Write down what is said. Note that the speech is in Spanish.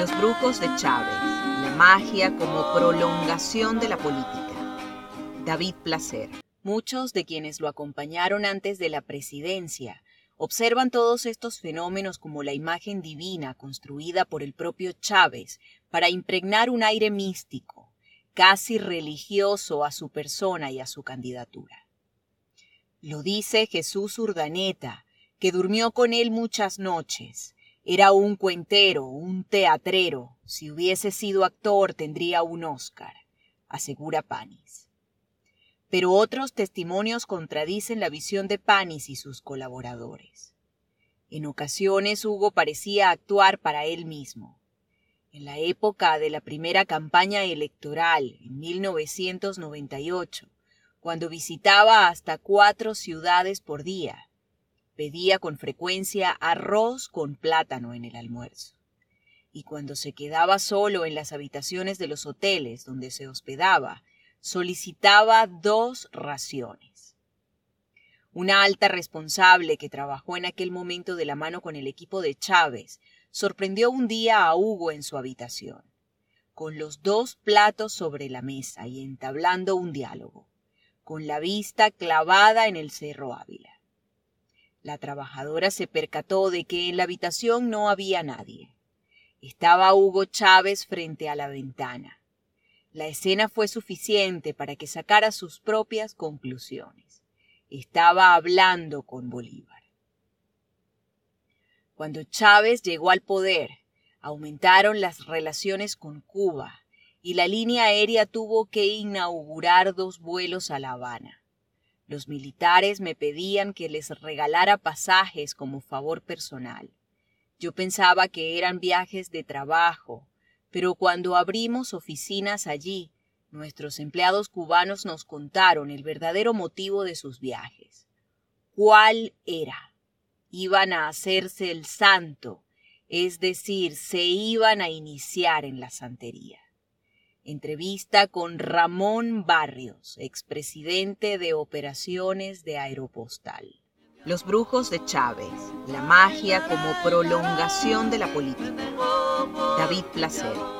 Los brujos de Chávez, la magia como prolongación de la política. David Placer. Muchos de quienes lo acompañaron antes de la presidencia observan todos estos fenómenos como la imagen divina construida por el propio Chávez para impregnar un aire místico, casi religioso a su persona y a su candidatura. Lo dice Jesús Urdaneta, que durmió con él muchas noches. Era un cuentero, un teatrero. Si hubiese sido actor tendría un Oscar, asegura Panis. Pero otros testimonios contradicen la visión de Panis y sus colaboradores. En ocasiones Hugo parecía actuar para él mismo. En la época de la primera campaña electoral, en 1998, cuando visitaba hasta cuatro ciudades por día, Pedía con frecuencia arroz con plátano en el almuerzo. Y cuando se quedaba solo en las habitaciones de los hoteles donde se hospedaba, solicitaba dos raciones. Una alta responsable que trabajó en aquel momento de la mano con el equipo de Chávez sorprendió un día a Hugo en su habitación, con los dos platos sobre la mesa y entablando un diálogo, con la vista clavada en el Cerro Ávila. La trabajadora se percató de que en la habitación no había nadie. Estaba Hugo Chávez frente a la ventana. La escena fue suficiente para que sacara sus propias conclusiones. Estaba hablando con Bolívar. Cuando Chávez llegó al poder, aumentaron las relaciones con Cuba y la línea aérea tuvo que inaugurar dos vuelos a La Habana. Los militares me pedían que les regalara pasajes como favor personal. Yo pensaba que eran viajes de trabajo, pero cuando abrimos oficinas allí, nuestros empleados cubanos nos contaron el verdadero motivo de sus viajes. ¿Cuál era? Iban a hacerse el santo, es decir, se iban a iniciar en la santería. Entrevista con Ramón Barrios, expresidente de operaciones de Aeropostal. Los brujos de Chávez, la magia como prolongación de la política. David Placer.